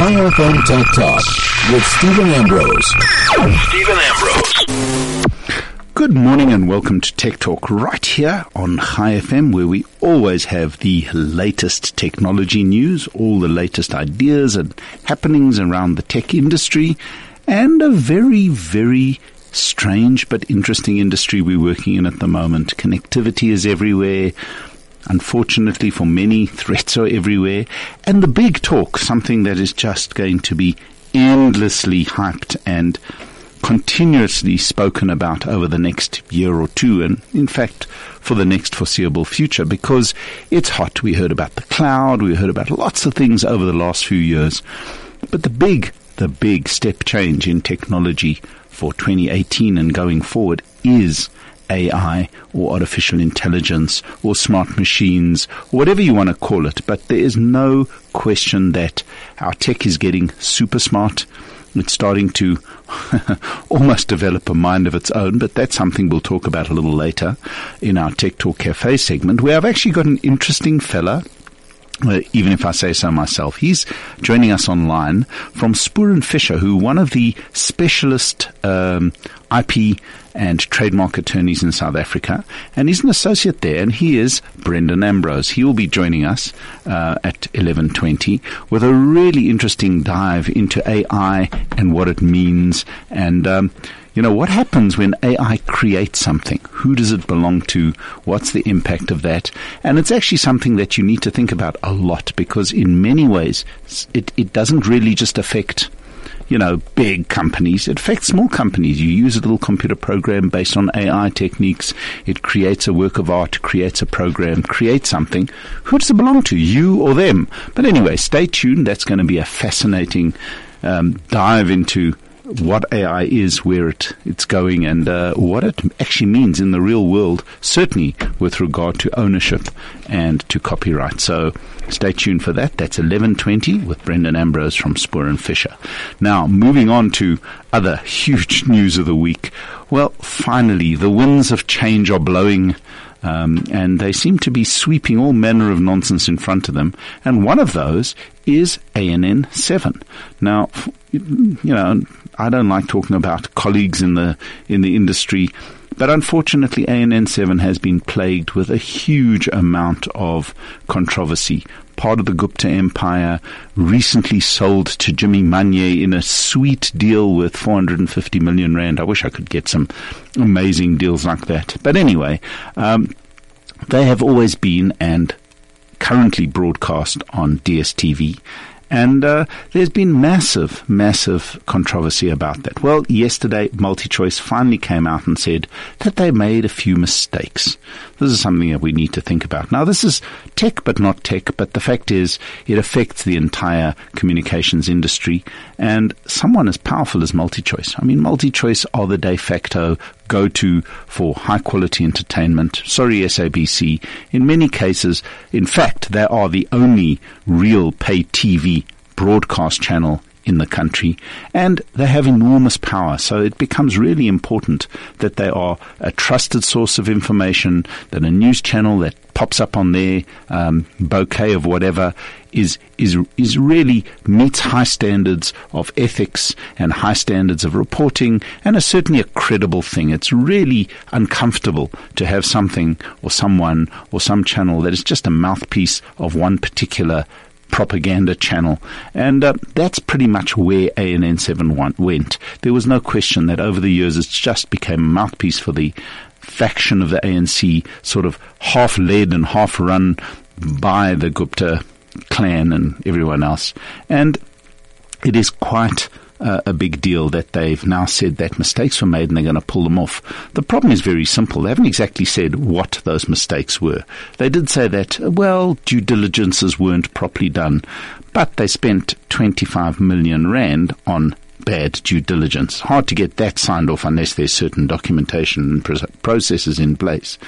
Chai FM Tech Talk with Stephen Ambrose. Stephen Ambrose. Good morning and welcome to Tech Talk right here on Chai FM where we always have the latest technology news, all the latest ideas and happenings around the tech industry and a very, very strange but interesting industry we're working in at the moment. Connectivity is everywhere. Unfortunately for many, threats are everywhere. And the big talk, something that is just going to be endlessly hyped and continuously spoken about over the next year or two, and in fact, for the next foreseeable future, because it's hot. We heard about the cloud, we heard about lots of things over the last few years. But the big, the big step change in technology for 2018 and going forward is AI or artificial intelligence or smart machines, or whatever you want to call it. But there is no question that our tech is getting super smart. It's starting to almost develop a mind of its own, but that's something we'll talk about a little later in our Tech Talk Cafe segment, where I've actually got an interesting fella even if I say so myself. He's joining us online from Spoor and Fisher, who one of the specialist um, IP and trademark attorneys in South Africa, and he's an associate there. And he is Brendan Ambrose. He will be joining us uh, at eleven twenty with a really interesting dive into AI and what it means and. Um, you know, what happens when AI creates something? Who does it belong to? What's the impact of that? And it's actually something that you need to think about a lot because in many ways, it, it doesn't really just affect you know, big companies. It affects small companies. You use a little computer program based on AI techniques. It creates a work of art, creates a program, creates something. Who does it belong to? You or them? But anyway, stay tuned. That's going to be a fascinating um, dive into what AI is, where it, it's going, and uh, what it actually means in the real world, certainly with regard to ownership and to copyright. So stay tuned for that. That's 11.20 with Brendan Ambrose from Spoor and Fisher. Now, moving on to other huge news of the week. Well, finally, the winds of change are blowing um, and they seem to be sweeping all manner of nonsense in front of them. And one of those is ANN 7. Now, you know, I don't like talking about colleagues in the in the industry. But unfortunately, ANN 7 has been plagued with a huge amount of controversy. Part of the Gupta empire, recently sold to Jimmy Manyi in a sweet deal with 450 million rand. I wish I could get some amazing deals like that. But anyway, um, they have always been and currently broadcast on DSTV. And uh, there's been massive, massive controversy about that. Well, yesterday, MultiChoice finally came out and said that they made a few mistakes. This is something that we need to think about. Now, this is tech, but not tech, but the fact is it affects the entire communications industry and someone as powerful as MultiChoice. I mean, MultiChoice are the de facto go to for high quality entertainment. Sorry, SABC. In many cases, in fact, they are the only real pay TV broadcast channel in the country and they have enormous power. So it becomes really important that they are a trusted source of information, that a news channel that pops up on their um, bouquet of whatever is is is really meets high standards of ethics and high standards of reporting and is certainly a credible thing. It's really uncomfortable to have something or someone or some channel that is just a mouthpiece of one particular propaganda channel. And uh, that's pretty much where ANN7 went. There was no question that over the years it's just became a mouthpiece for the faction of the ANC, sort of half led and half run by the Gupta clan and everyone else. And it is quite uh, a big deal that they've now said that mistakes were made and they're going to pull them off. The problem is very simple. They haven't exactly said what those mistakes were. They did say that, well, due diligences weren't properly done, but they spent 25 million rand on bad due diligence. Hard to get that signed off unless there's certain documentation and processes in place.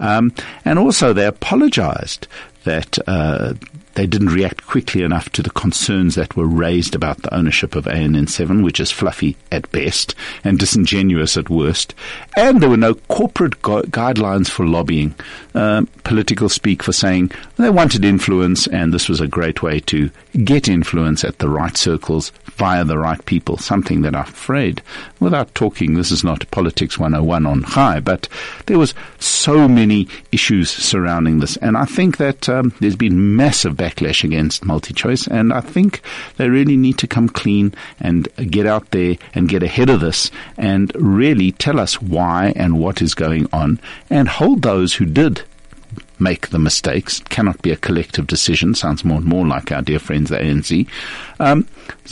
Um, and also, they apologized that uh, they didn't react quickly enough to the concerns that were raised about the ownership of ANN7, which is fluffy at best and disingenuous at worst. And there were no corporate gu- guidelines for lobbying, uh, political speak for saying they wanted influence, and this was a great way to get influence at the right circles via the right people, something that I'm afraid, without talking, this is not Politics 101 on high, but there was so many issues surrounding this. And I think that um, there's been massive backlash against MultiChoice, and I think they really need to come clean and get out there and get ahead of this and really tell us why and what is going on and hold those who did make the mistakes. It cannot be a collective decision. Sounds more and more like our dear friends, the ANC. Um,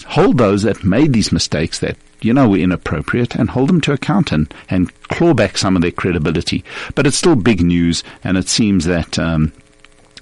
hold those that made these mistakes that you know were inappropriate and hold them to account and, and claw back some of their credibility. But it's still big news, and it seems that. Um,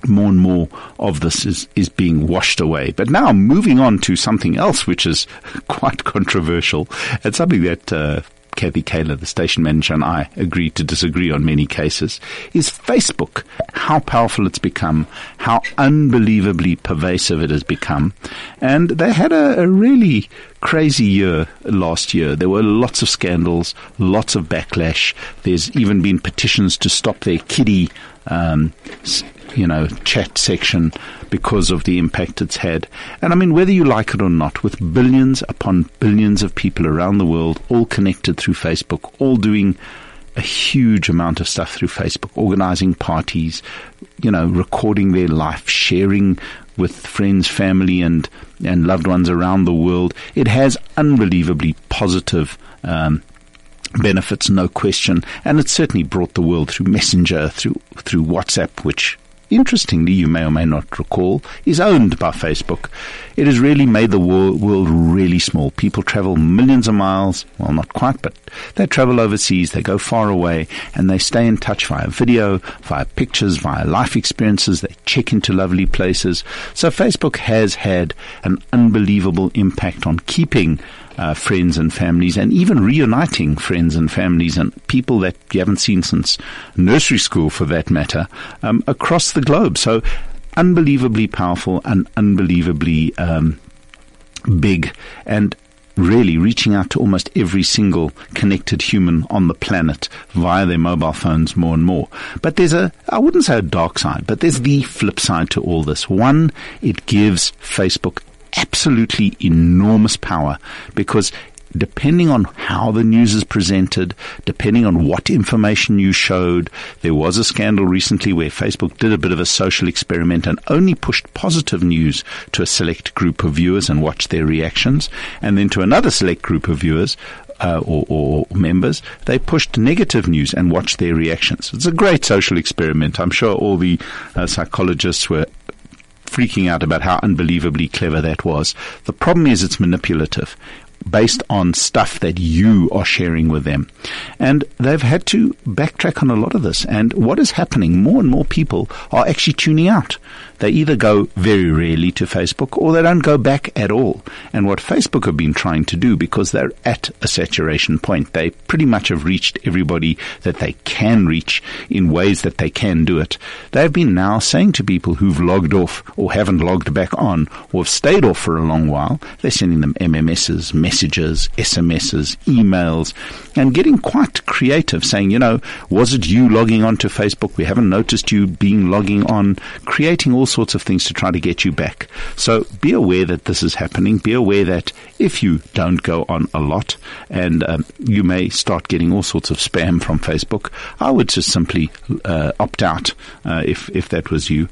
more and more of this is, is being washed away. But now moving on to something else, which is quite controversial and something that uh, Kathy Kaler, the station manager, and I agree to disagree on many cases, is Facebook. How powerful it's become, how unbelievably pervasive it has become. And they had a, a really crazy year last year. There were lots of scandals, lots of backlash. There's even been petitions to stop their kiddie um, you know, chat section because of the impact it's had. And I mean, whether you like it or not, with billions upon billions of people around the world, all connected through Facebook, all doing a huge amount of stuff through Facebook, organizing parties, you know, recording their life, sharing with friends, family, and and loved ones around the world. It has unbelievably positive um, benefits, no question, and it certainly brought the world through Messenger, through through WhatsApp, which interestingly, you may or may not recall, is owned by Facebook. It has really made the world, really small. People travel millions of miles, well, not quite, but they travel overseas, they go far away, and they stay in touch via video, via pictures, via life experiences. They check into lovely places. So Facebook has had an unbelievable impact on keeping uh, friends and families, and even reuniting friends and families and people that you haven't seen since nursery school, for that matter, um, across the globe. So, unbelievably powerful and unbelievably um, big, and really reaching out to almost every single connected human on the planet via their mobile phones more and more. But there's a, I wouldn't say a dark side, but there's the flip side to all this. One, it gives Facebook absolutely enormous power because depending on how the news is presented, depending on what information you showed, there was a scandal recently where Facebook did a bit of a social experiment and only pushed positive news to a select group of viewers and watched their reactions, and then to another select group of viewers. Uh, or, or, members, they pushed negative news and watched their reactions. It's a great social experiment. I'm sure all the uh, psychologists were freaking out about how unbelievably clever that was. The problem is it's manipulative based on stuff that you are sharing with them. And they've had to backtrack on a lot of this. And what is happening, more and more people are actually tuning out. They either go very rarely to Facebook or they don't go back at all. And what Facebook have been trying to do, because they're at a saturation point, they pretty much have reached everybody that they can reach in ways that they can do it. They've been now saying to people who've logged off or haven't logged back on or have stayed off for a long while, they're sending them MMSs, messages, SMSs, emails, and getting quite creative saying, you know, was it you logging on to Facebook? We haven't noticed you being logging on, creating all sorts of things to try to get you back. So be aware that this is happening. Be aware that if you don't go on a lot and um, you may start getting all sorts of spam from Facebook, I would just simply uh, opt out uh, if, if that was you.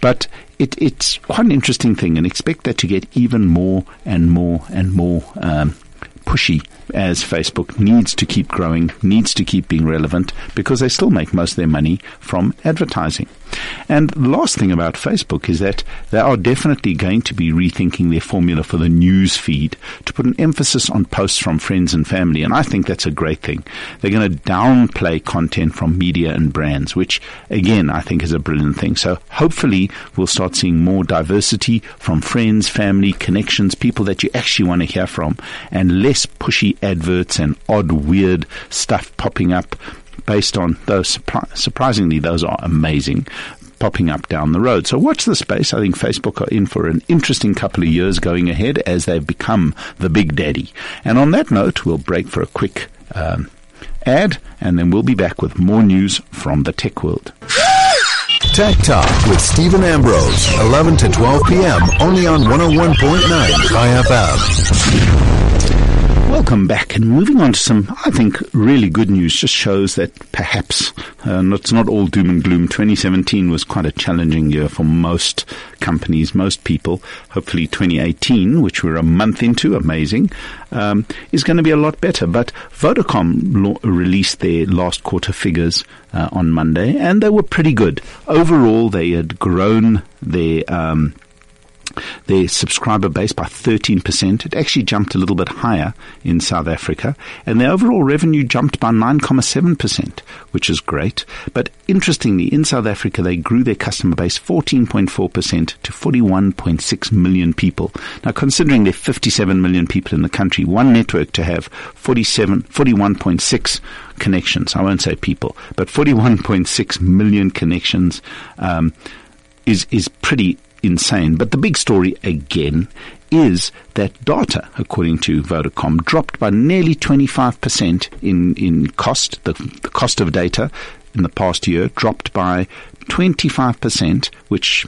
But it, it's quite an interesting thing and expect that to get even more and more and more um, pushy as Facebook needs to keep growing, needs to keep being relevant because they still make most of their money from advertising. And the last thing about Facebook is that they are definitely going to be rethinking their formula for the news feed to put an emphasis on posts from friends and family. And I think that's a great thing. They're going to downplay content from media and brands, which again, I think is a brilliant thing. So hopefully we'll start seeing more diversity from friends, family, connections, people that you actually want to hear from and less pushy adverts and odd, weird stuff popping up based on those. Surprisingly, those are amazing popping up down the road. So watch the space. I think Facebook are in for an interesting couple of years going ahead as they've become the big daddy. And on that note, we'll break for a quick um, ad, and then we'll be back with more news from the tech world. Tech Talk with Stephen Ambrose, 11 to 12 p.m. only on 101.9 Chai FM. Welcome back, and moving on to some, I think, really good news. Just shows that perhaps uh, it's not all doom and gloom. 2017 was quite a challenging year for most companies, most people. Hopefully, 2018, which we're a month into, amazing, um, is going to be a lot better. But Vodacom lo- released their last quarter figures uh, on Monday, and they were pretty good. Overall, they had grown their um, their subscriber base by 13%. It actually jumped a little bit higher in South Africa, and their overall revenue jumped by 9.7%, which is great. But interestingly, in South Africa, they grew their customer base 14.4% to 41.6 million people. Now, considering there are 57 million people in the country, one network to have 47, 41.6 connections, I won't say people, but 41.6 million connections um, is, is pretty insane. But the big story again is that data, according to Vodacom, dropped by nearly 25% in, in cost. The, the cost of data in the past year dropped by 25%, which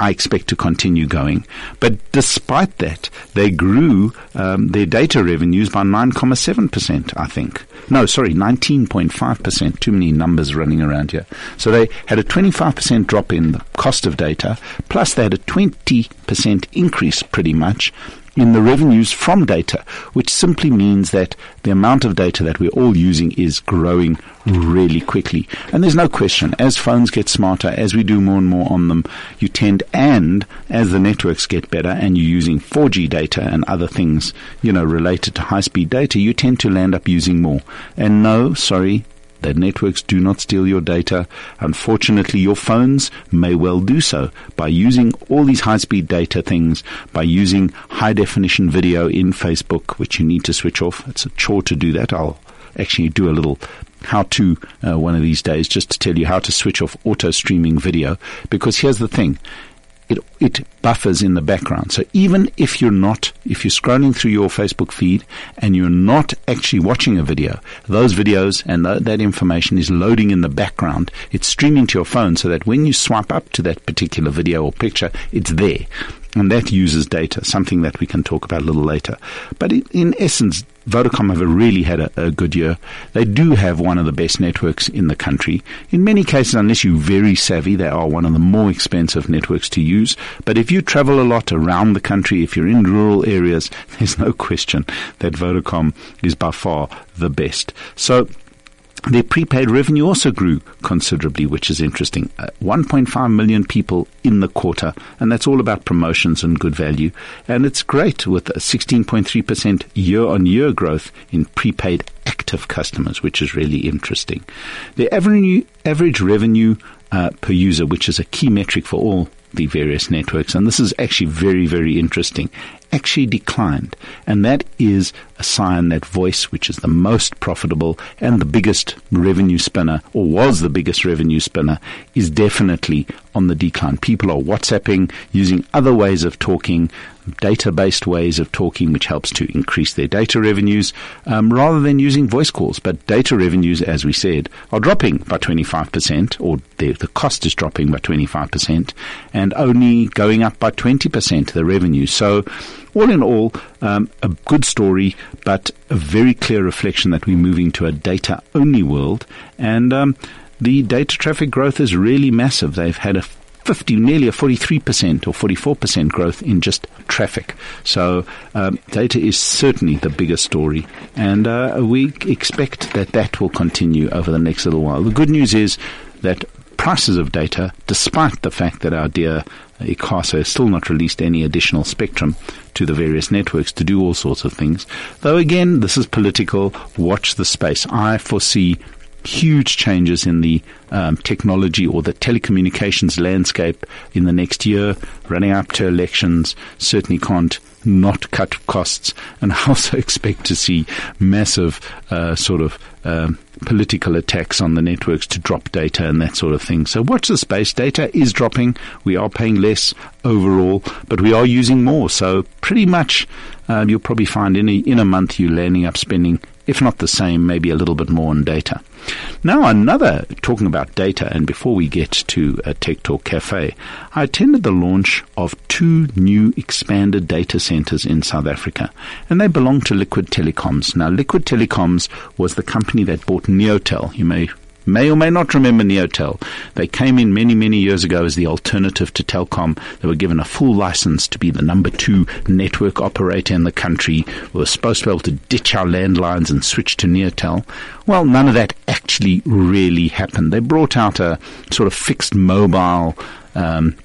I expect to continue going. But despite that, they grew um, their data revenues by 9.7%, I think. No, sorry, 19.5%. Too many numbers running around here. So they had a 25% drop in the cost of data, plus they had a 20% increase pretty much in the revenues from data, which simply means that the amount of data that we're all using is growing really quickly. And there's no question, as phones get smarter, as we do more and more on them, you tend, and as the networks get better and you're using 4G data and other things, you know, related to high speed data, you tend to land up using more. And no, sorry, that networks do not steal your data. Unfortunately, your phones may well do so by using all these high speed data things, by using high definition video in Facebook, which you need to switch off. It's a chore to do that. I'll actually do a little how to uh, one of these days just to tell you how to switch off auto streaming video because here's the thing it, it buffers in the background. So even if you're not, if you're scrolling through your Facebook feed and you're not actually watching a video, those videos and th- that information is loading in the background. It's streaming to your phone so that when you swipe up to that particular video or picture, it's there. And that uses data, something that we can talk about a little later. But in, in essence, Vodacom have really had a, a, good year. They do have one of the best networks in the country. In many cases, unless you're very savvy, they are one of the more expensive networks to use. But if you travel a lot around the country, if you're in rural areas, there's no question that Vodacom is by far the best. So their prepaid revenue also grew considerably, which is interesting. Uh, 1.5 million people in the quarter, and that's all about promotions and good value. And it's great with a 16.3% year on year growth in prepaid active customers, which is really interesting. The average, average revenue uh, per user, which is a key metric for all the various networks, and this is actually very, very interesting, actually declined. And that is a sign that voice, which is the most profitable and the biggest revenue spinner, or was the biggest revenue spinner, is definitely on the decline. People are WhatsApping, using other ways of talking, data based ways of talking, which helps to increase their data revenues, um, rather than using voice calls. But data revenues, as we said, are dropping by 25%, or the, the cost is dropping by 25%, and only going up by 20% the revenue. So, all in all, um, a good story, but a very clear reflection that we're moving to a data only world. And um, the data traffic growth is really massive. They've had a 50, nearly a 43% or 44% growth in just traffic. So um, data is certainly the biggest story. And uh, we expect that that will continue over the next little while. The good news is that prices of data, despite the fact that our dear ICASA has still not released any additional spectrum to the various networks to do all sorts of things. Though again, this is political. Watch the space. I foresee huge changes in the um, technology or the telecommunications landscape in the next year, running up to elections, certainly can't not cut costs. And I also expect to see massive uh, sort of um, political attacks on the networks to drop data and that sort of thing. So watch the space. Data is dropping. We are paying less overall, but we are using more. So pretty much um, you'll probably find in a, in a month you're landing up spending if not the same, maybe a little bit more on data. Now, another, talking about data, and before we get to a Tech Talk Cafe, I attended the launch of two new expanded data centers in South Africa, and they belong to Liquid Telecoms. Now, Liquid Telecoms was the company that bought Neotel. You may may or may not remember Neotel. They came in many, many years ago as the alternative to Telkom. They were given a full license to be the number two network operator in the country. We were supposed to be able to ditch our landlines and switch to Neotel. Well, none of that actually really happened. They brought out a sort of fixed mobile um,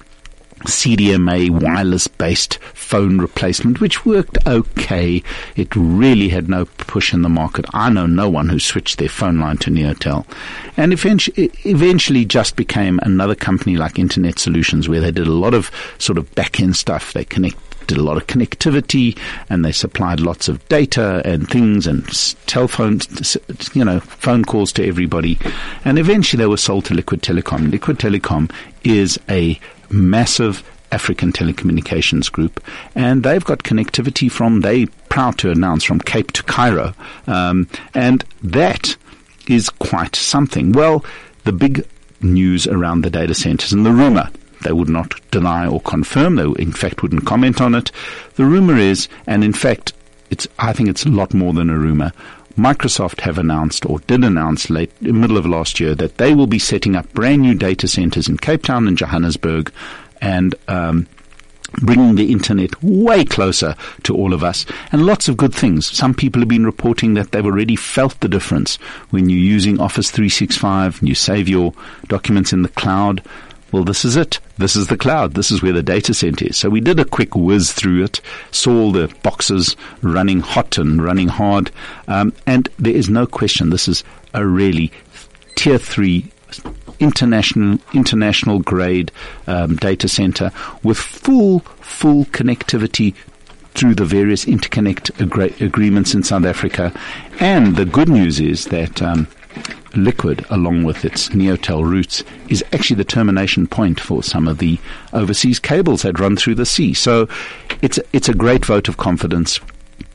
CDMA wireless based phone replacement, which worked okay. It really had no push in the market. I know no one who switched their phone line to Neotel. And eventually, eventually just became another company like Internet Solutions where they did a lot of sort of back end stuff. They connect did a lot of connectivity and they supplied lots of data and things and telephone, you know, phone calls to everybody. And eventually they were sold to Liquid Telecom. Liquid Telecom is a massive African telecommunications group, and they've got connectivity from they proud to announce from Cape to Cairo, um, and that is quite something. Well, the big news around the data centers and the rumor. They would not deny or confirm. They, in fact, wouldn't comment on it. The rumor is, and in fact, it's, I think it's a lot more than a rumor. Microsoft have announced or did announce late middle of last year that they will be setting up brand new data centers in Cape Town and Johannesburg and um, bringing the internet way closer to all of us and lots of good things. Some people have been reporting that they've already felt the difference when you're using Office 365 and you save your documents in the cloud. Well, this is it. This is the cloud. This is where the data center is. So we did a quick whiz through it, saw all the boxes running hot and running hard, um, and there is no question this is a really tier three international international grade um, data center with full full connectivity through the various interconnect agreements in South Africa. And the good news is that um, Liquid, along with its Neotel routes, is actually the termination point for some of the overseas cables that run through the sea. So it's it's a great vote of confidence.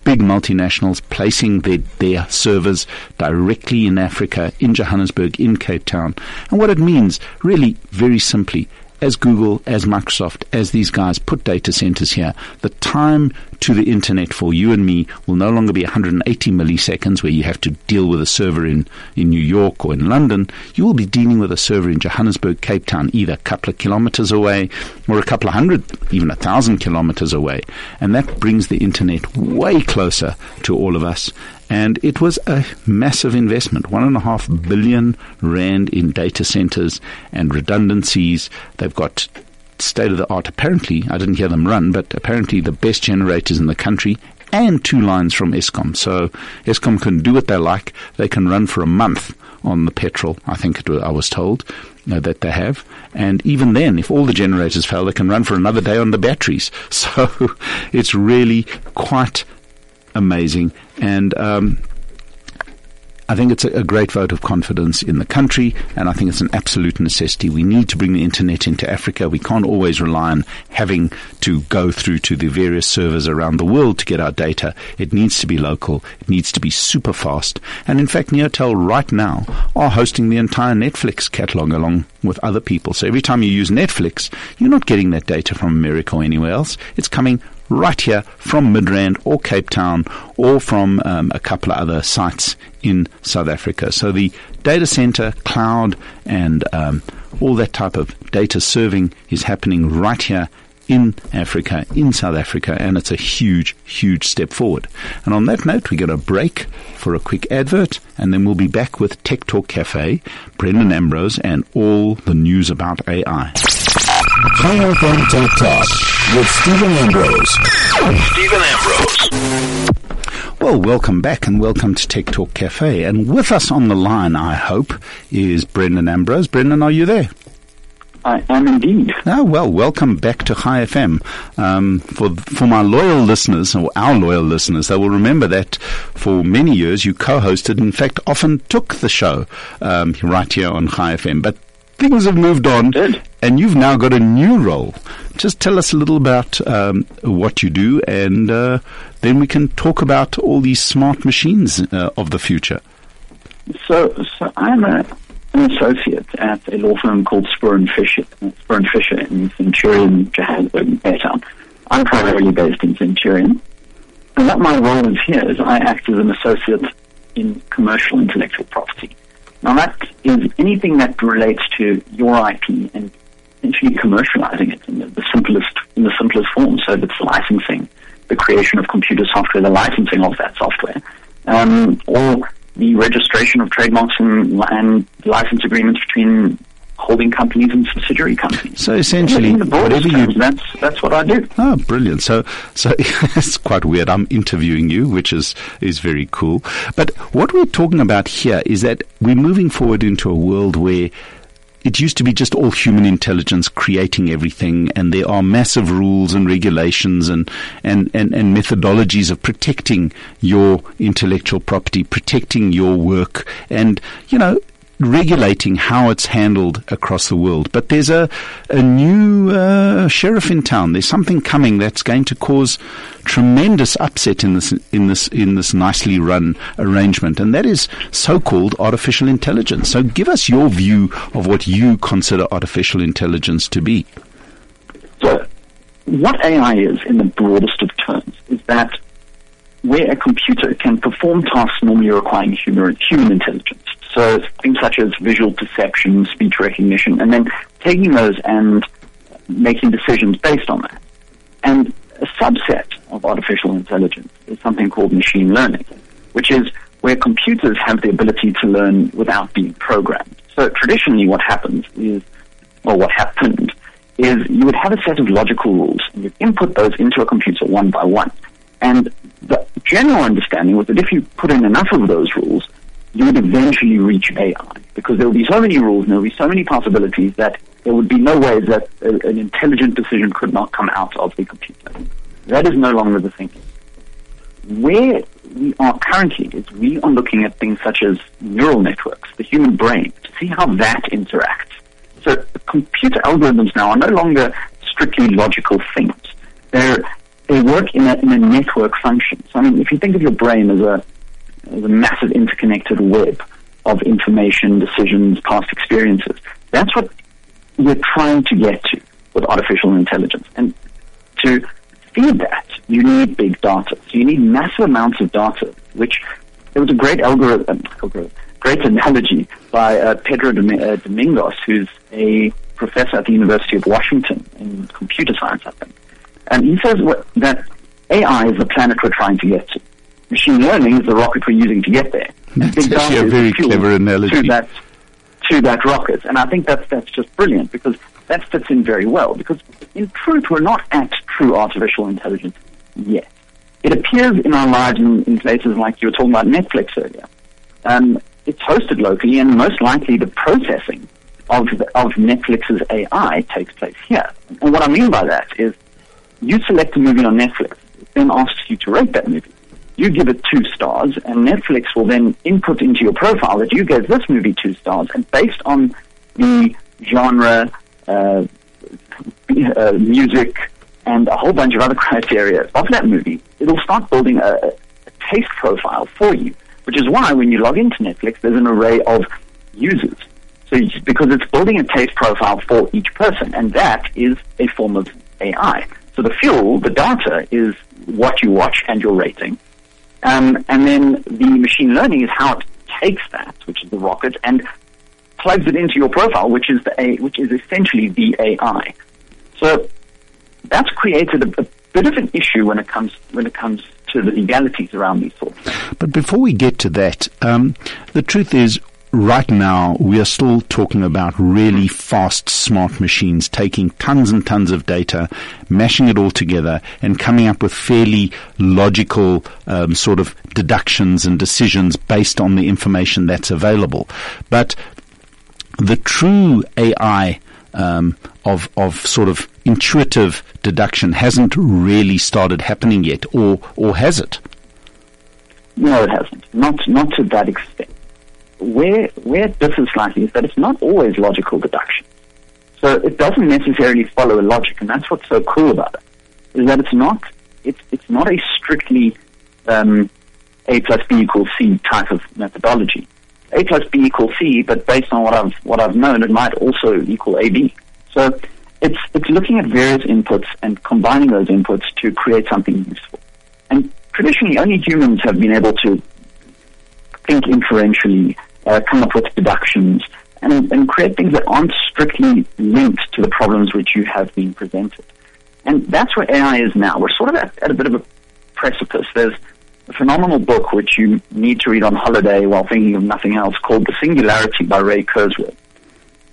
Big multinationals placing their, their servers directly in Africa, in Johannesburg, in Cape Town. And what it means, really, very simply, as Google, as Microsoft, as these guys put data centers here, the time to the internet for you and me will no longer be 180 milliseconds where you have to deal with a server in, in New York or in London. You will be dealing with a server in Johannesburg, Cape Town, either a couple of kilometers away or a couple of hundred, even a thousand kilometers away. And that brings the internet way closer to all of us. And it was a massive investment, one and a half billion rand in data centers and redundancies. They've got state of the art, apparently, I didn't hear them run, but apparently the best generators in the country and two lines from Eskom. So Eskom can do what they like. They can run for a month on the petrol, I think was, I was told, uh, that they have. And even then, if all the generators fail, they can run for another day on the batteries. So it's really quite amazing. And um, I think it's a, a, great vote of confidence in the country, and I think it's an absolute necessity. We need to bring the internet into Africa. We can't always rely on having to go through to the various servers around the world to get our data. It needs to be local. It needs to be super fast. And in fact, Neotel right now are hosting the entire Netflix catalog along with other people. So every time you use Netflix, you're not getting that data from America or anywhere else. It's coming right here from Midrand or Cape Town or from um, a couple of other sites in South Africa. So the data center, cloud, and um, all that type of data serving is happening right here in Africa, in South Africa, and it's a huge, huge step forward. And on that note, we get a break for a quick advert, and then we'll be back with Tech Talk Cafe, Brendan Ambrose, and all the news about AI. Chai FM Tech Talk with Stephen Ambrose. Stephen Ambrose. Well, Well, welcome back and welcome to Tech Talk Cafe. And with us on the line, I hope, is Brendan Ambrose. Brendan, are you there? I am indeed. Oh, well, welcome back to Chai FM. Um, for, for my loyal listeners, or our loyal listeners, they will remember that for many years you co-hosted, in fact, often took the show um, right here on Chai FM. But things have moved on, and you've now got a new role. Just tell us a little about um, what you do, and uh, then we can talk about all these smart machines uh, of the future. So, so I'm a, an associate at a law firm called Spoor and Fisher, Spoor and Fisher in Centurion, Johannesburg, and Cape Town. I'm primarily based in Centurion. And what my role is here is I act as an associate in commercial intellectual property. Now that is anything that relates to your IP and essentially commercializing it in the, the simplest in the simplest form. So that's licensing, the creation of computer software, the licensing of that software, um, or the registration of trademarks and, and license agreements between holding companies and subsidiary companies. So essentially, in the whatever you that's that's what I do. Oh, brilliant! So, so it's quite weird. I'm interviewing you, which is is very cool. But what we're talking about here is that we're moving forward into a world where it used to be just all human intelligence creating everything, and there are massive rules and regulations and, and, and, and methodologies of protecting your intellectual property, protecting your work, and, you know, regulating how it's handled across the world. But there's a, a new uh, sheriff in town. There's something coming that's going to cause tremendous upset in this in this in this nicely run arrangement, and that is so-called artificial intelligence. So, give us your view of what you consider artificial intelligence to be. So, what AI is, in the broadest of terms, is that where a computer can perform tasks normally requiring human, human intelligence. So, things such as visual perception, speech recognition, and then taking those and making decisions based on that. And a subset of artificial intelligence is something called machine learning, which is where computers have the ability to learn without being programmed. So, traditionally, what happens is, or what happened, is you would have a set of logical rules and you'd input those into a computer one by one. And the general understanding was that if you put in enough of those rules, you would eventually reach AI because there would be so many rules and there would be so many possibilities that there would be no way that a, an intelligent decision could not come out of the computer. That is no longer the thinking. Where we are currently is we are looking at things such as neural networks, the human brain, to see how that interacts. So computer algorithms now are no longer strictly logical things. They're, they work in a, in a network function. So I mean, if you think of your brain as a, a massive interconnected web of information, decisions, past experiences, that's what we're trying to get to with artificial intelligence. And to feed that, you need big data. So you need massive amounts of data, which there was a great algorithm, algorithm great analogy by uh, Pedro uh, Domingos, who's a professor at the University of Washington in computer science, I think. And he says what, that AI is the planet we're trying to get to. Machine learning is the rocket we're using to get there. That's Big actually a very clever analogy. To that, to that rocket. And I think that's, that's just brilliant because that fits in very well. Because in truth, we're not at true artificial intelligence yet. It appears in our lives in, in places like you were talking about Netflix earlier. Um, it's hosted locally, and most likely the processing of the, of Netflix's AI takes place here. And what I mean by that is, you select a movie on Netflix, it then asks you to rate that movie. You give it two stars, and Netflix will then input into your profile that you gave this movie two stars, and based on the genre, uh, uh, music, and a whole bunch of other criteria of that movie, it'll start building a, a taste profile for you which is why when you log into Netflix, there's an array of users. So because it's building a taste profile for each person, and that is a form of AI. So the fuel, the data, is what you watch and your rating, um, and then the machine learning is how it takes that, which is the rocket, and plugs it into your profile, which is the A, which is essentially the AI. So that's created a, a bit of an issue when it comes when it comes to the legalities around these sorts. But before we get to that, um, the truth is right now we are still talking about really fast smart machines taking tons and tons of data, mashing it all together and coming up with fairly logical um, sort of deductions and decisions based on the information that's available. But the true AI um, of of sort of intuitive deduction hasn't really started happening yet, or or has it? No, it hasn't. Not not to that extent. Where where it differs slightly is that it's not always logical deduction. So it doesn't necessarily follow a logic, and that's what's so cool about it. Is that it's not it's it's not a strictly um, a plus b equals c type of methodology. A plus B equals C, but based on what I've what I've known, it might also equal AB. So it's it's looking at various inputs and combining those inputs to create something useful. And traditionally, only humans have been able to think inferentially, uh, come up with deductions, and, and create things that aren't strictly linked to the problems which you have been presented. And that's where AI is now. We're sort of at, at a bit of a precipice. There's a phenomenal book which you need to read on holiday while thinking of nothing else called The Singularity by Ray Kurzweil.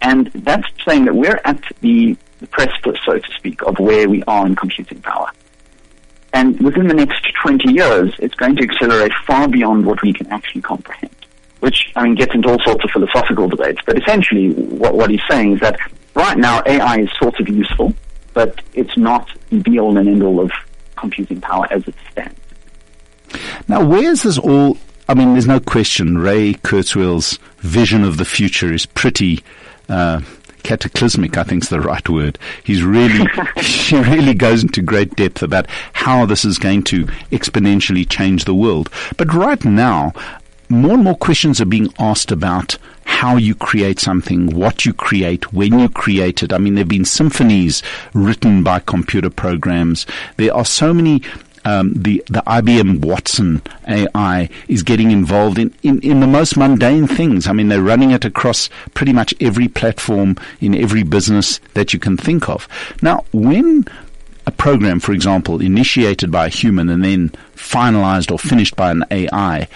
And that's saying that we're at the, the precipice, so to speak, of where we are in computing power. And within the next 20 years, it's going to accelerate far beyond what we can actually comprehend. Which, I mean, gets into all sorts of philosophical debates. But essentially, what, what he's saying is that right now AI is sort of useful, but it's not the all and end all of computing power as it stands. Now, where's this all? I mean, there's no question. Ray Kurzweil's vision of the future is pretty uh, cataclysmic. I think is the right word. He's really, he really goes into great depth about how this is going to exponentially change the world. But right now, more and more questions are being asked about how you create something, what you create, when you create it. I mean, there have been symphonies written by computer programs. There are so many um, the the IBM Watson AI is getting involved in, in, in the most mundane things. I mean, they're running it across pretty much every platform in every business that you can think of. Now, when a program, for example, initiated by a human and then finalized or finished by an AI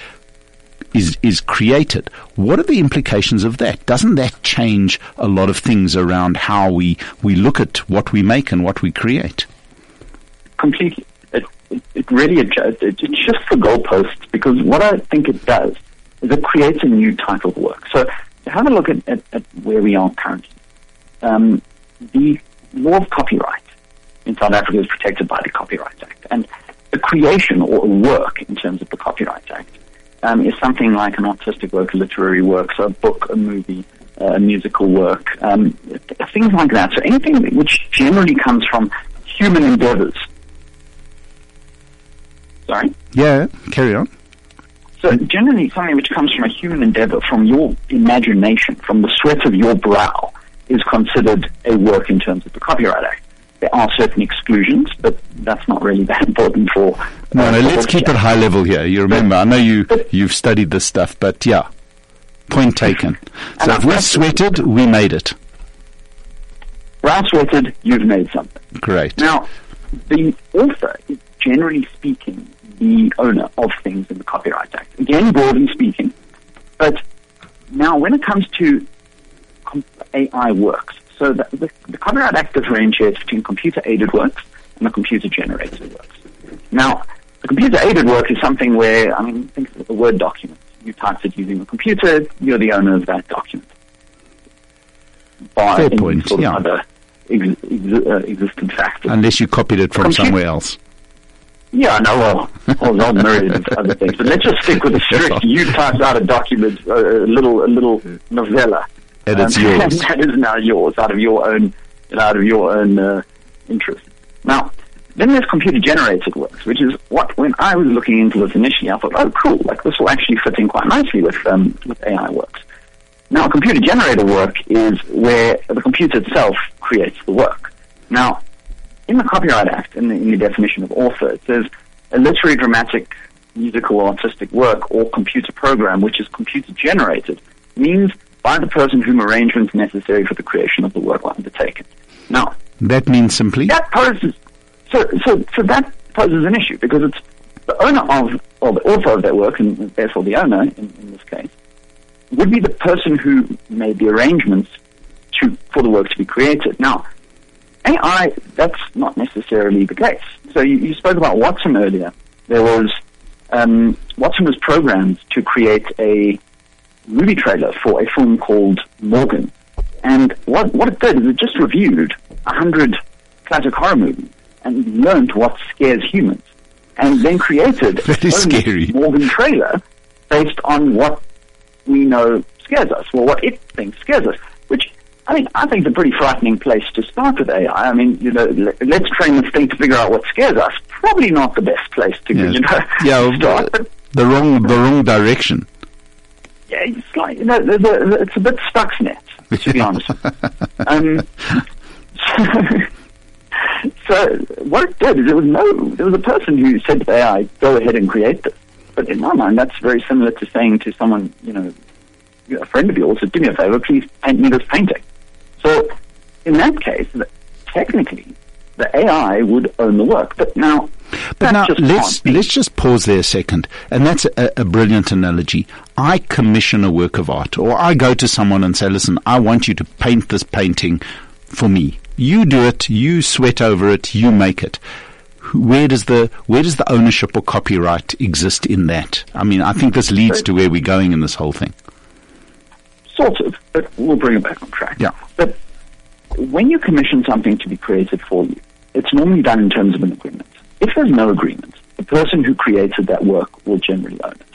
is is created. What are the implications of that? Doesn't that change a lot of things around how we, we look at what we make and what we create? Completely it, it really adjusts, it, it shifts the goalposts because what I think it does is it creates a new type of work. So have a look at, at, at where we are currently. Um, the law of copyright in South Africa is protected by the Copyright Act. And the creation or work in terms of the Copyright Act um, is something like an artistic work, a literary work, so a book, a movie, uh, a musical work, um, things like that. So anything which generally comes from human endeavors Sorry? Yeah, carry on. So generally something which comes from a human endeavor, from your imagination, from the sweat of your brow, is considered a work in terms of the Copyright Act. There are certain exclusions, but that's not really that important for. Uh, no, no. Let's keep it high level here. You remember, I know you you've studied this stuff, but yeah, point taken. So if we sweated, we made it. Brow sweated, you've made something. Great. Now, the author is generally speaking the owner of things in the Copyright Act. Again, broadly speaking. But now, when it comes to AI works, so the, the, the Copyright Act differentiates between computer-aided works and the computer-generated works. Now, the computer-aided work is something where, I mean, think of the Word document. You typed it using a computer, you're the owner of that document. By Fair point, sort yeah. other ex, ex, uh, existent factors. Unless you copied it from somewhere else. Yeah, no, well, well, there's all myriad of other things, but let's just stick with the strict. You typed out a document, a little, a little novella, and it's um, yours. That is now yours, out of your own, out of your own uh, interest. Now, then there's computer-generated works, which is what when I was looking into this initially, I thought, oh, cool, like this will actually fit in quite nicely with um, with AI works. Now, computer-generated work is where the computer itself creates the work. Now, in the Copyright Act, in the, in the definition of author, it says a literary, dramatic, musical, or artistic work or computer program which is computer generated means by the person whom arrangements necessary for the creation of the work are undertaken. Now, that means simply that poses so so so that poses an issue because it's the owner of or the author of that work and therefore the owner in, in this case would be the person who made the arrangements to for the work to be created. Now, AI, that's not necessarily the case. So you, you spoke about Watson earlier. There was um, Watson was programmed to create a movie trailer for a film called Morgan, and what what it did is it just reviewed a hundred classic horror movies and learned what scares humans, and then created Very scary. Morgan trailer based on what we know scares us, or what it thinks scares us. Which I mean, I think is a pretty frightening place to start with AI. I mean, you know, le- let's train this thing to figure out what scares us. Probably not the best place to, Yeah. you know, Yeah, start. the wrong the wrong direction. Yeah, it's like you know, the, the, it's a bit Skynet, to be honest. um, so, so what it did is it was no, there was a person who said to AI, "Go ahead and create this." But in my mind, that's very similar to saying to someone, you know, a friend of yours, "Do me a favor, please paint me this painting." So, in that case, technically, the AI would own the work. But now, But now let's let's just pause there a second, and that's a, a brilliant analogy. I commission a work of art, or I go to someone and say, "Listen, I want you to paint this painting for me. You do it. You sweat over it. You make it." Where does the where does the ownership or copyright exist in that? I mean, I think this leads to where we're going in this whole thing. Sort of, but we'll bring it back on track. Yeah. But when you commission something to be created for you, it's normally done in terms of an agreement. If there's no agreement, the person who created that work will generally own it.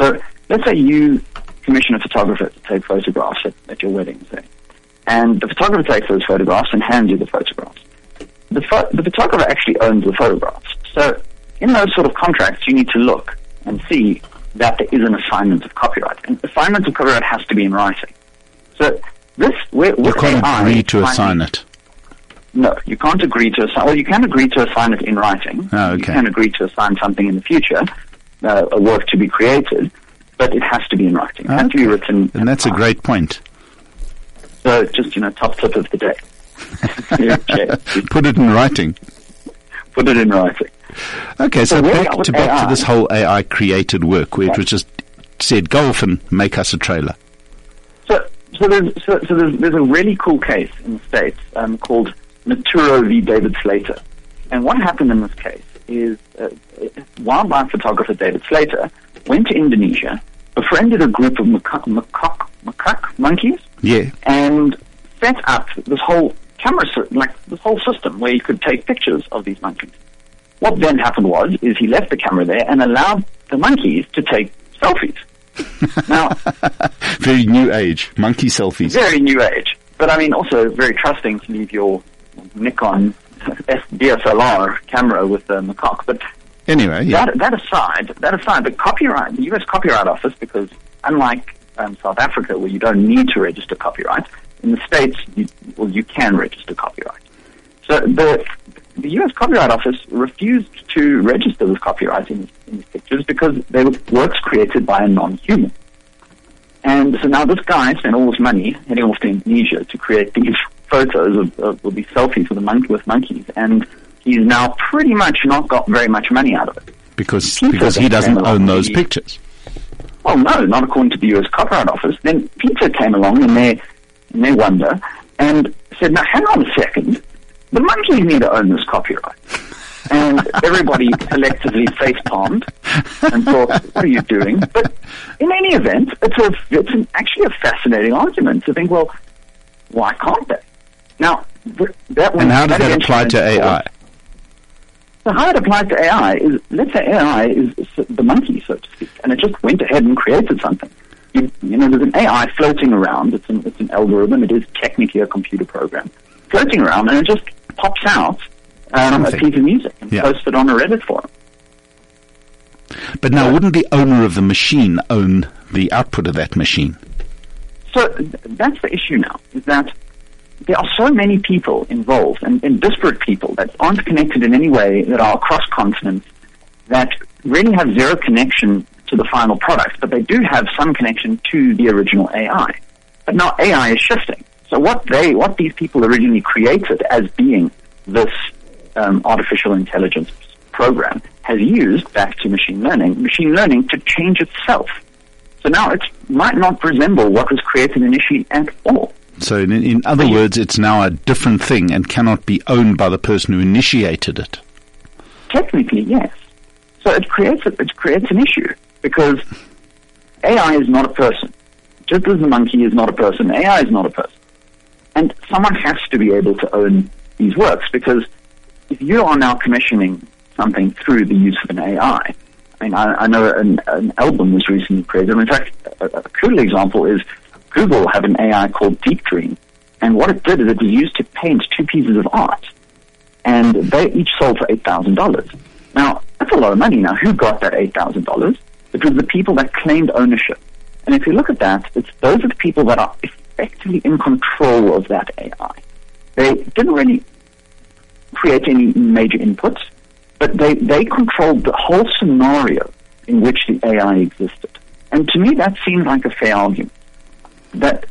So let's say you commission a photographer to take photographs at, at your wedding, say, and the photographer takes those photographs and hands you the photographs. The, pho- the photographer actually owns the photographs. So in those sort of contracts, you need to look and see that there is an assignment of copyright. And assignment of copyright has to be in writing. So this, with, You with can't agree to assign it. No, you can't agree to assign. Well, you can agree to assign it in writing. Oh, You can agree to assign something in the future, uh, a work to be created, but it has to be in writing. It has to be written. And that's a great point. So, just you know, top tip of the day. Put it in writing. Put it in writing. Okay, so, So back to back to this whole AI created work where it was just said, go off and make us a trailer. So, so there's so, so there's, there's a really cool case in the states um, called Naruto v. David Slater, and what happened in this case is uh, wildlife photographer David Slater went to Indonesia, befriended a group of macaque, macaque, macaque monkeys, Yeah. and set up this whole camera, like this whole system where you could take pictures of these monkeys. What then happened was, is he left the camera there and allowed the monkeys to take selfies. now, Very new age. Monkey selfies. very new age, but I mean also very trusting to leave your Nikon DSLR camera with the macaque. But Anyway, yeah. that, that aside, that aside, the copyright, the U.S. Copyright Office, because unlike um, South Africa where you don't need to register copyright, in the states, you, well, you can register copyright. So the the U.S. Copyright Office refused to register this copyright in, in these pictures because they were works created by a non-human. And so now this guy spent all his money heading off to Indonesia to create these photos of, of, of these selfies with, a mon- with monkeys, and he's now pretty much not got very much money out of it. Because, Peter because he doesn't own those He- pictures. Well, no, not according to the U.S. Copyright Office. Then PETA came along in their, in their wonder and said, now hang on a second, the monkeys need to own this copyright. And everybody collectively face palmed and thought, what are you doing? But in any event, it's, a, it's an, actually a fascinating argument to think, well, why can't they? Now, th- that And how does that that apply to AI? So how it applies to AI is, let's say AI is the monkey, so to speak, and it just went ahead and created something. You, you know, there's an AI floating around. It's an, it's an algorithm. It is technically a computer program floating around, and it just pops out um, a piece of music and Yeah. posts it on a Reddit forum. But now, wouldn't the owner of the machine own the output of that machine? So that's the issue now, is that there are so many people involved and, and disparate people that aren't connected in any way that are across continents that really have zero connection to the final product, but they do have some connection to the original AI. But now AI is shifting. So what they, what these people originally created as being this um, artificial intelligence program has used back to machine learning, machine learning to change itself. So now it might not resemble what was created initially at all. So, in, in other words, it's now a different thing and cannot be owned by the person who initiated it. Technically, yes. So it creates a, it creates an issue because AI is not a person. Just as the monkey is not a person, AI is not a person. And someone has to be able to own these works because if you are now commissioning something through the use of an AI, I mean, I, I know an, an, album was recently created. In fact, a, a cool example is Google have an AI called Deep Dream, and what it did is it was used to paint two pieces of art, and they each sold for eight thousand dollars. Now that's a lot of money. Now who got that eight thousand dollars? It was the people that claimed ownership. And if you look at that, it's those are the people that are effectively in control of that AI. They didn't really create any major inputs, but they, they controlled the whole scenario in which the AI existed. And to me, that seems like a fair argument. That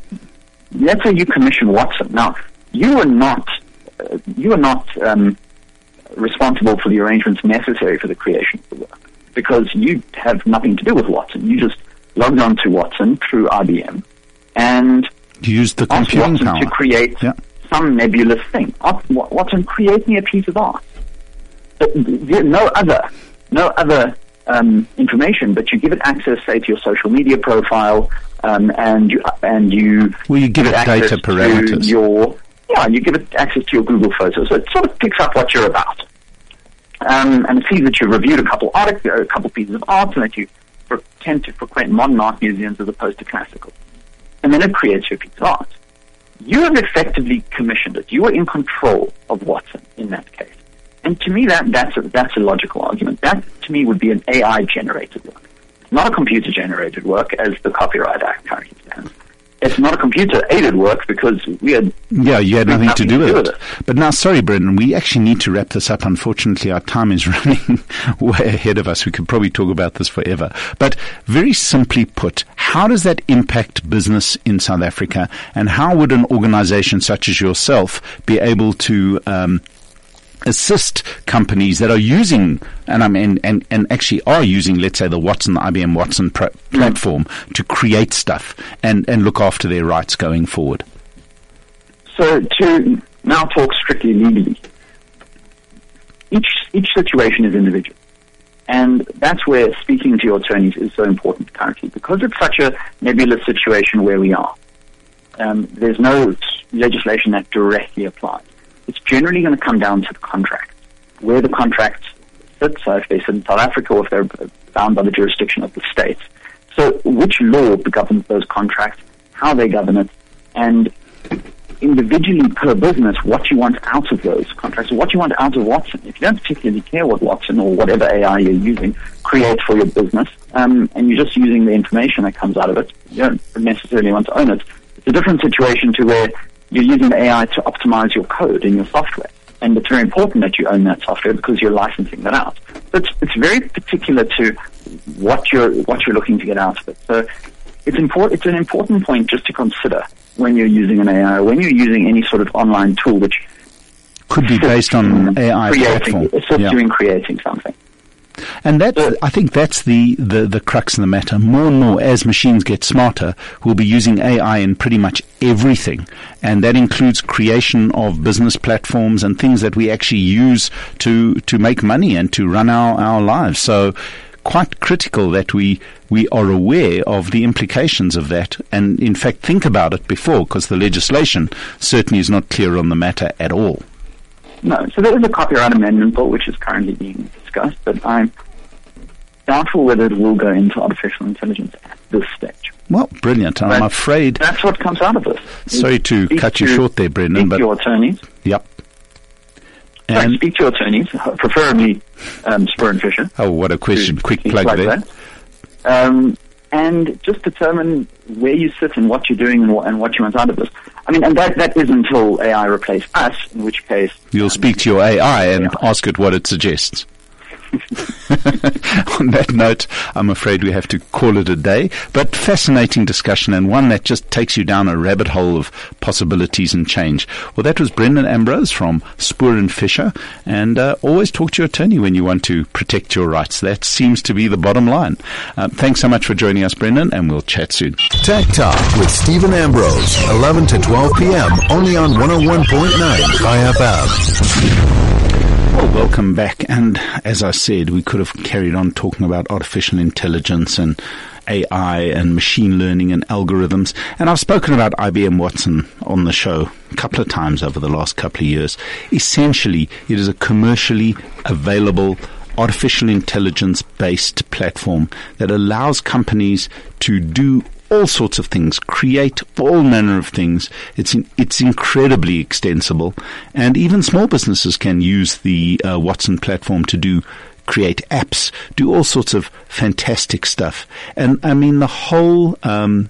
let's say you commission Watson. Now, you are not uh, you are not um, responsible for the arrangements necessary for the creation of the work because you have nothing to do with Watson. You just logged on to Watson through IBM and you used the computing Watson power to create yeah. some nebulous thing. Watson, create me a piece of art. But no other, no other um, information, but you give it access, say, to your social media profile, um, and you and you well, you give, give it data parameters. Your yeah, you give it access to your Google Photos, so it sort of picks up what you're about, um, and it sees that you've reviewed a couple articles, a couple pieces of art, and that you tend to frequent modern art museums as opposed to classical, and then it creates your piece of art. You have effectively commissioned it. You are in control of Watson in that case. And to me, that, that's, a, that's a logical argument. That, to me, would be an AI-generated work. Not a computer-generated work, as the Copyright Act currently stands. It's not a computer-aided work because we had... Yeah, you had nothing, nothing to, do, to with, it. with, it. But now, sorry, Brandon, we actually need to wrap this up. Unfortunately, our time is running way ahead of us. We could probably talk about this forever. But very simply put, how does that impact business in South Africa? And how would an organization such as yourself be able to... Um, assist companies that are using and I mean and, and actually are using let's say the Watson the IBM Watson pr- platform mm. to create stuff and and look after their rights going forward. So to now talk strictly legally, each each situation is individual. And that's where speaking to your attorneys is so important currently because it's such a nebulous situation where we are. Um, there's no legislation that directly applies it's generally going to come down to the contract, where the contract sits, so if they sit in South Africa or if they're bound by the jurisdiction of the state. So which law governs those contracts, how they govern it, and individually per business what you want out of those contracts, what you want out of Watson. If you don't particularly care what Watson or whatever AI you're using creates for your business, um, and you're just using the information that comes out of it, you don't necessarily want to own it. It's a different situation to where you're using the AI to optimize your code in your software. And it's very important that you own that software because you're licensing that out. So it's, it's very particular to what you're, what you're looking to get out of it. So it's important, it's an important point just to consider when you're using an AI, when you're using any sort of online tool which could be based on AI creating, platform. Assists yeah. you in creating something. And that, uh, I think that's the, the, the crux of the matter. More and more, as machines get smarter, we'll be using AI in pretty much everything. And that includes creation of business platforms and things that we actually use to, to make money and to run our, our lives. So, quite critical that we, we are aware of the implications of that and, in fact, think about it before, because the legislation certainly is not clear on the matter at all. No, so there is a copyright amendment bill which is currently being discussed, but I'm doubtful whether it will go into artificial intelligence at this stage. Well, brilliant. But I'm afraid that's what comes out of this. Sorry to cut you short there, Brandon. but your attorneys. Yep. And Sorry, speak to your attorneys, preferably um, Spoor and Fisher. Oh, what a question! Quick plug like there. Um, and just determine where you sit and what you're doing and what, and what you want out of this. I mean, and that, that is until AI replaces us, in which case... You'll um, speak to your AI and AI. ask it what it suggests. On that note, I'm afraid we have to call it a day, but fascinating discussion and one that just takes you down a rabbit hole of possibilities and change. Well, that was Brandon Ambrose from Spoor and Fisher, and uh, always talk to your attorney when you want to protect your rights. That seems to be the bottom line. Uh, thanks so much for joining us, Brandon, and we'll chat soon. Tech Talk with Stephen Ambrose, 11 to 12 p.m. only on 101.9 IFM. Well, welcome back. And as I said, we could have carried on talking about artificial intelligence and AI and machine learning and algorithms. And I've spoken about IBM Watson on the show a couple of times over the last couple of years. Essentially, it is a commercially available artificial intelligence based platform that allows companies to do all sorts of things, create all manner of things. It's in, it's incredibly extensible, and even small businesses can use the uh, Watson platform to do create apps, do all sorts of fantastic stuff. And I mean the whole. Um,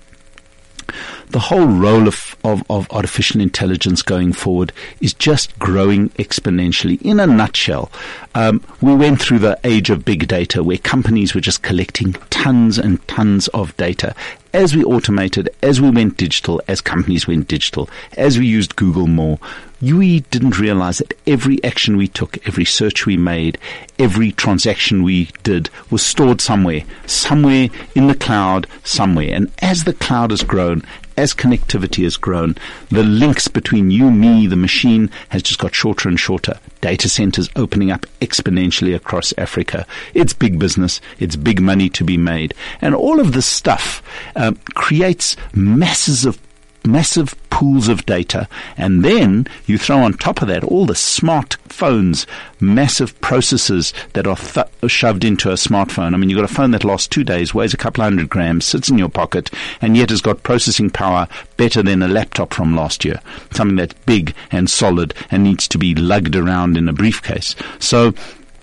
the whole role of, of, of, artificial intelligence going forward is just growing exponentially. In a nutshell, um, we went through the age of big data where companies were just collecting tons and tons of data. As we automated, as we went digital, as companies went digital, as we used Google more, we didn't realize that every action we took, every search we made, every transaction we did was stored somewhere, somewhere in the cloud, somewhere. And as the cloud has grown, as connectivity has grown, the links between you, me, the machine has just got shorter and shorter. Data centers opening up exponentially across Africa. It's big business. It's big money to be made. And all of this stuff um, creates masses of massive pools of data, and then you throw on top of that all the smartphones, massive processors that are th- shoved into a smartphone. I mean, you've got a phone that lasts two days, weighs a couple hundred grams, sits in your pocket, and yet has got processing power better than a laptop from last year. Something that's big and solid and needs to be lugged around in a briefcase. So,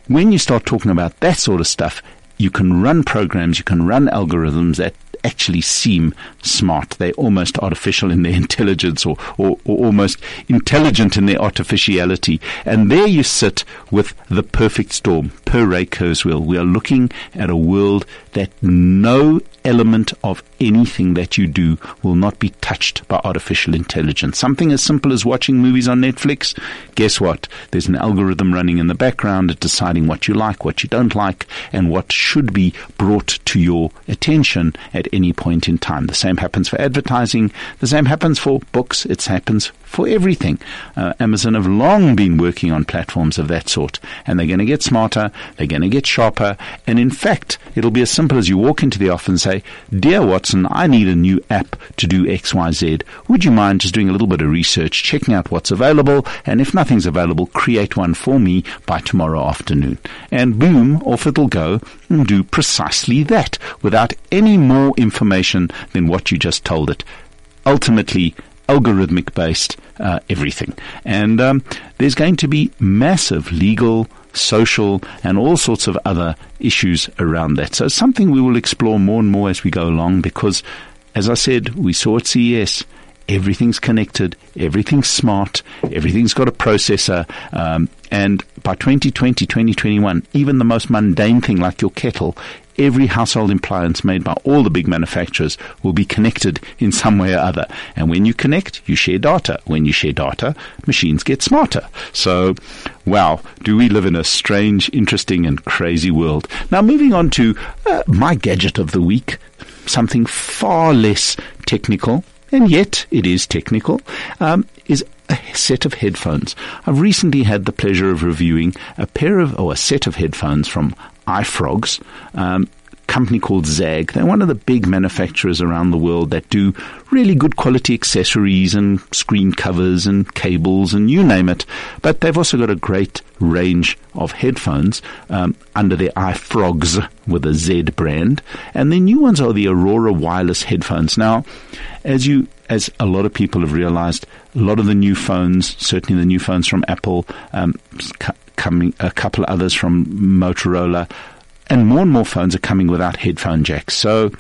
when you start talking about that sort of stuff, you can run programs, you can run algorithms that actually seem smart. They're almost artificial in their intelligence or, or, or, almost intelligent in their artificiality. And there you sit with the perfect storm per Ray Kurzweil. We are looking at a world that no element of anything that you do will not be touched by artificial intelligence. Something as simple as watching movies on Netflix. Guess what? There's an algorithm running in the background at deciding what you like, what you don't like, and what should be brought to your attention at any point in time. The same happens for advertising. The same happens for books. It happens for everything. Uh, Amazon have long been working on platforms of that sort, and they're going to get smarter, they're going to get sharper, and in fact, it'll be as simple as you walk into the office and say, Dear Watson, I need a new app to do XYZ. Would you mind just doing a little bit of research, checking out what's available, and if nothing's available, create one for me by tomorrow afternoon? And boom, off it'll go and do precisely that without any more information than what you just told it. Ultimately, algorithmic based uh, everything. And um, there's going to be massive legal, social, and all sorts of other issues around that. So it's something we will explore more and more as we go along because, as I said, we saw at CES. Everything's connected, everything's smart, everything's got a processor, um, and by 2020, 2021, even the most mundane thing like your kettle every household appliance made by all the big manufacturers will be connected in some way or other. And when you connect, you share data. When you share data, machines get smarter. So, wow, do we live in a strange, interesting, and crazy world. Now, moving on to uh, my gadget of the week, something far less technical, and yet it is technical, um, is a set of headphones. I've recently had the pleasure of reviewing a pair of, or a set of headphones from iFrogz, um, company called Zagg. They're one of the big manufacturers around the world that do really good quality accessories and screen covers and cables and you name it. But they've also got a great range of headphones um, under their iFrogz with a Z brand. And the new ones are the Aurora wireless headphones. Now, as you as a lot of people have realized, a lot of the new phones, certainly the new phones from Apple, um, coming a couple of others from Motorola, and more and more phones are coming without headphone jacks. So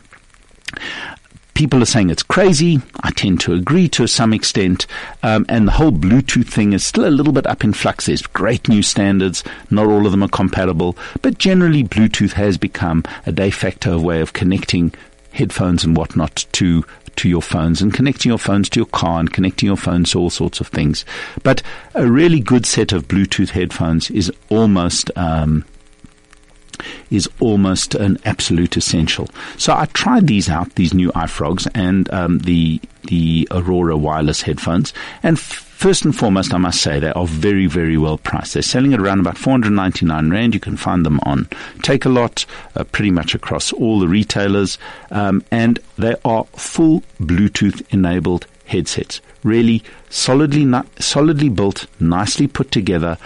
people are saying it's crazy. I tend to agree to some extent. Um, and the whole Bluetooth thing is still a little bit up in flux. There's great new standards. Not all of them are compatible, but generally Bluetooth has become a de facto way of connecting headphones and whatnot to to your phones and connecting your phones to your car and connecting your phones to all sorts of things. But a really good set of Bluetooth headphones is almost um, is almost an absolute essential. So I tried these out, these new iFrogz and um, the the Aurora wireless headphones, and First and foremost, I must say they are very, very well priced. They're selling at around about 499 Rand. You can find them on Takealot, uh, pretty much across all the retailers. Um, and they are full Bluetooth enabled headsets. Really solidly, solidly built, nicely put together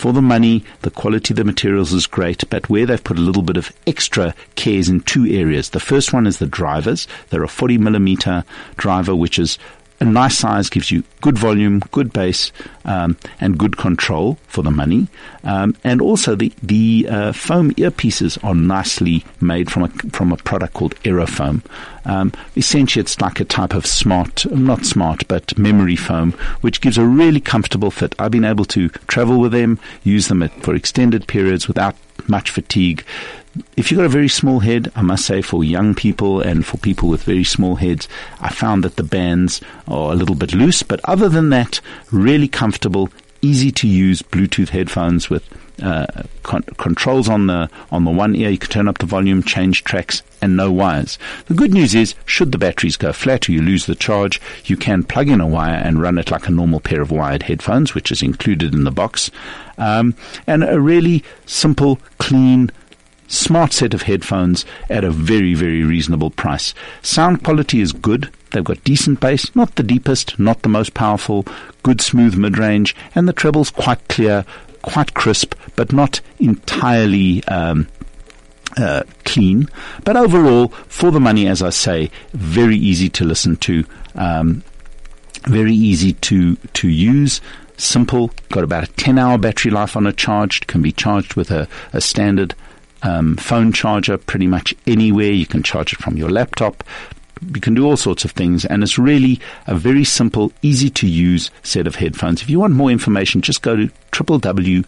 for the money, the quality of the materials is great, but where they've put a little bit of extra cares in two areas. The first one is the drivers. They're a 40 millimeter driver, which is a nice size gives you good volume, good bass, um, and good control for the money. Um, and also the the uh, foam earpieces are nicely made from a from a product called Aerofoam. Um, essentially, it's like a type of smart, not smart, but memory foam, which gives a really comfortable fit. I've been able to travel with them, use them at, for extended periods without much fatigue. If you've got a very small head, I must say for young people and for people with very small heads, I found that the bands are a little bit loose, but other than that, really comfortable, easy to use Bluetooth headphones with uh, con- controls on the on the one ear. You can turn up the volume, change tracks, and no wires. The good news is, should the batteries go flat or you lose the charge, you can plug in a wire and run it like a normal pair of wired headphones, which is included in the box. Um, and a really simple, clean smart set of headphones at a very, very reasonable price. Sound quality is good. They've got decent bass, not the deepest, not the most powerful, good smooth mid range, and the treble's quite clear, quite crisp, but not entirely um, uh, clean. But overall, for the money, as I say, very easy to listen to, um, very easy to to use. Simple, got about a 10 hour battery life on a charged, can be charged with a, a standard um, phone charger pretty much anywhere. You can charge it from your laptop. You can do all sorts of things, and it's really a very simple, easy to use set of headphones. If you want more information, just go to www.zagg.com.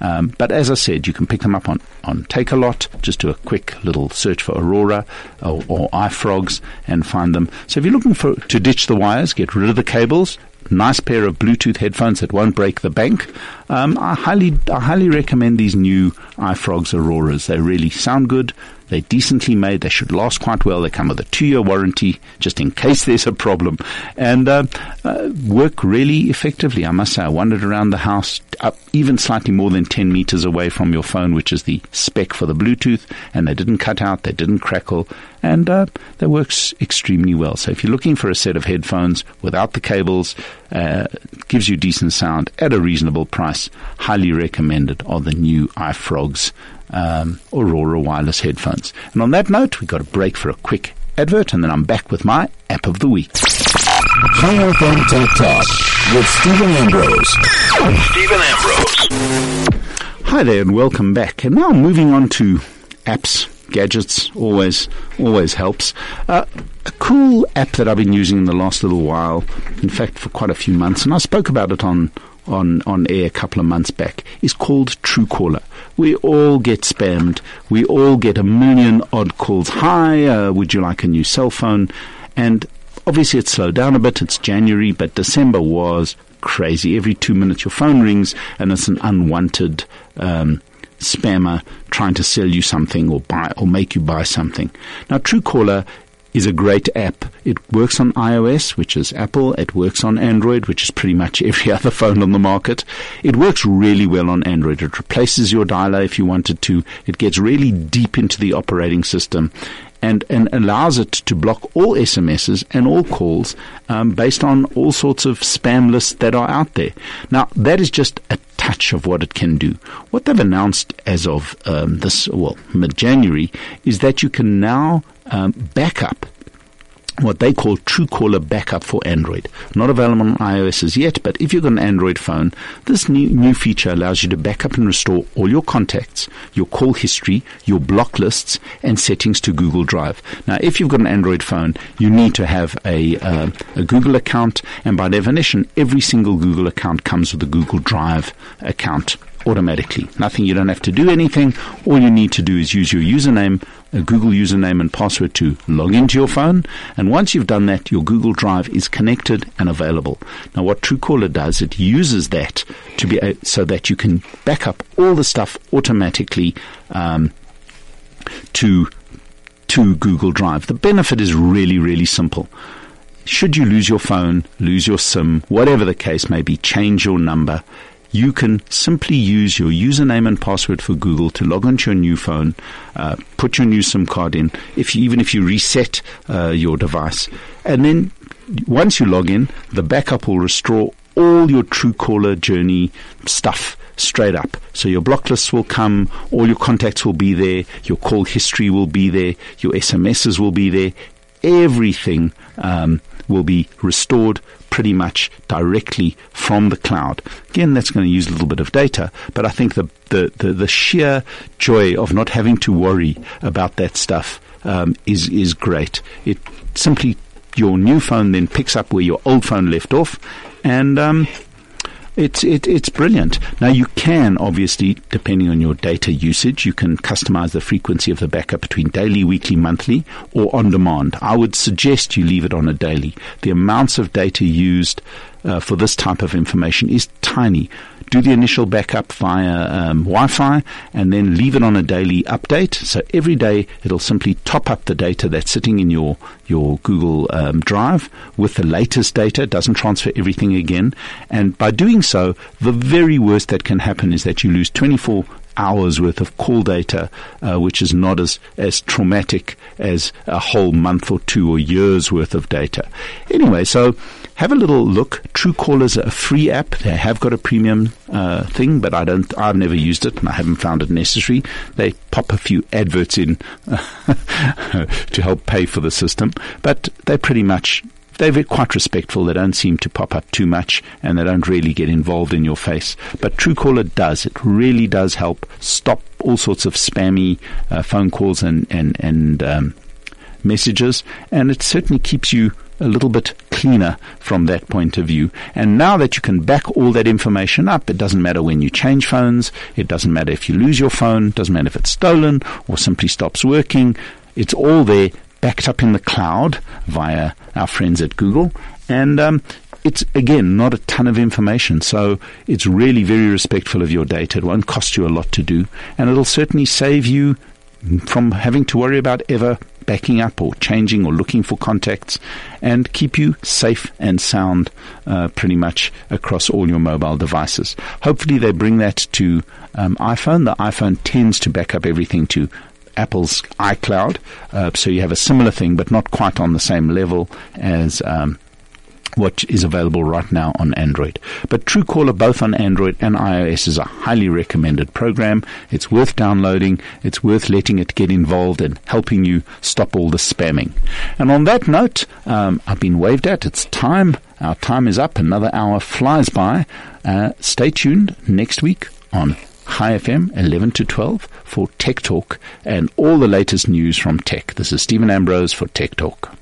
Um, but as I said, you can pick them up on, on Takealot. Just do a quick little search for Aurora or, or iFrogz and find them. So if you're looking for to ditch the wires, get rid of the cables, nice pair of Bluetooth headphones that won't break the bank. Um, I highly, I highly recommend these new iFrogz Auroras. They really sound good. They're decently made. They should last quite well. They come with a two-year warranty, just in case there's a problem, and uh, uh, work really effectively. I must say, I wandered around the house, up even slightly more than 10 meters away from your phone, which is the spec for the Bluetooth, and they didn't cut out, they didn't crackle, and uh, that works extremely well. So if you're looking for a set of headphones without the cables, uh, gives you decent sound at a reasonable price, highly recommended are the new iFrogz um, Aurora wireless headphones. And on that note, we've got a break for a quick advert, and then I'm back with my app of the week. Chai FM Tech Talk with Stephen Ambrose. Stephen Ambrose. Hi there, and welcome back. And now moving on to apps, gadgets. Always, always helps. Uh, a cool app that I've been using in the last little while. In fact, for quite a few months, and I spoke about it on on, on air a couple of months back is called Truecaller. We all get spammed. We all get a million odd calls. Hi, uh, would you like a new cell phone? And obviously it's slowed down a bit. It's January, but December was crazy. Every two minutes your phone rings and it's an unwanted um, spammer trying to sell you something or buy or make you buy something. Now Truecaller is a great app. It works on iOS, which is Apple. It works on Android, which is pretty much every other phone on the market. It works really well on Android. It replaces your dialer if you wanted to. It gets really deep into the operating system. And, and allows it to block all SMSs and all calls um, based on all sorts of spam lists that are out there. Now, that is just a touch of what it can do. What they've announced as of um, this, well, mid January, is that you can now um, backup what they call Truecaller Backup for Android. Not available on iOS as yet, but if you've got an Android phone, this new, new feature allows you to backup and restore all your contacts, your call history, your block lists, and settings to Google Drive. Now, if you've got an Android phone, you need to have a, uh, a Google account, and by definition, every single Google account comes with a Google Drive account automatically. Nothing, you don't have to do anything. All you need to do is use your username, a Google username and password to log into your phone. And once you've done that, your Google Drive is connected and available. Now, what Truecaller does, it uses that to be so that you can back up all the stuff automatically um, to to Google Drive. The benefit is really, really simple. Should you lose your phone, lose your SIM, whatever the case may be, change your number, you can simply use your username and password for Google to log onto your new phone, uh, put your new SIM card in, if you, even if you reset uh, your device, and then once you log in, the backup will restore all your Truecaller journey stuff straight up. So your block lists will come, all your contacts will be there, your call history will be there, your SMSs will be there, everything um, will be restored pretty much directly from the cloud. Again, that's going to use a little bit of data, but I think the, the, the, the sheer joy of not having to worry about that stuff um, is, is great. It simply, your new phone then picks up where your old phone left off, and um, it's it, it's brilliant. Now you can obviously, depending on your data usage, you can customize the frequency of the backup between daily, weekly, monthly, or on demand. I would suggest you leave it on a daily. The amounts of data used uh, for this type of information is tiny do the initial backup via um, Wi-Fi, and then leave it on a daily update. So every day it'll simply top up the data that's sitting in your your Google um, Drive with the latest data. It doesn't transfer everything again, and by doing so, the very worst that can happen is that you lose 24 hours worth of call data, uh, which is not as, as traumatic as a whole month or two or years worth of data. Anyway, so have a little look. Truecaller is a free app. They have got a premium uh, thing, but I don't. I've never used it, and I haven't found it necessary. They pop a few adverts in to help pay for the system, but they pretty much they're quite respectful. They don't seem to pop up too much and they don't really get involved in your face. But Truecaller does. It really does help stop all sorts of spammy uh, phone calls and, and, and um, messages. And it certainly keeps you a little bit cleaner from that point of view. And now that you can back all that information up, it doesn't matter when you change phones, it doesn't matter if you lose your phone, it doesn't matter if it's stolen or simply stops working. It's all there backed up in the cloud via our friends at Google. And um, it's again not a ton of information, so it's really very respectful of your data. It won't cost you a lot to do, and it'll certainly save you from having to worry about ever backing up or changing or looking for contacts, and keep you safe and sound uh, pretty much across all your mobile devices. Hopefully, they bring that to um, iPhone. The iPhone tends to back up everything to Apple's iCloud. Uh, so you have a similar thing, but not quite on the same level as um, what is available right now on Android. But Truecaller, both on Android and iOS, is a highly recommended program. It's worth downloading. It's worth letting it get involved and helping you stop all the spamming. And on that note, um, I've been waved at. It's time. Our time is up. Another hour flies by. Uh, stay tuned next week on Chai FM 11 to 12 for Tech Talk and all the latest news from tech. This is Stephen Ambrose for Tech Talk.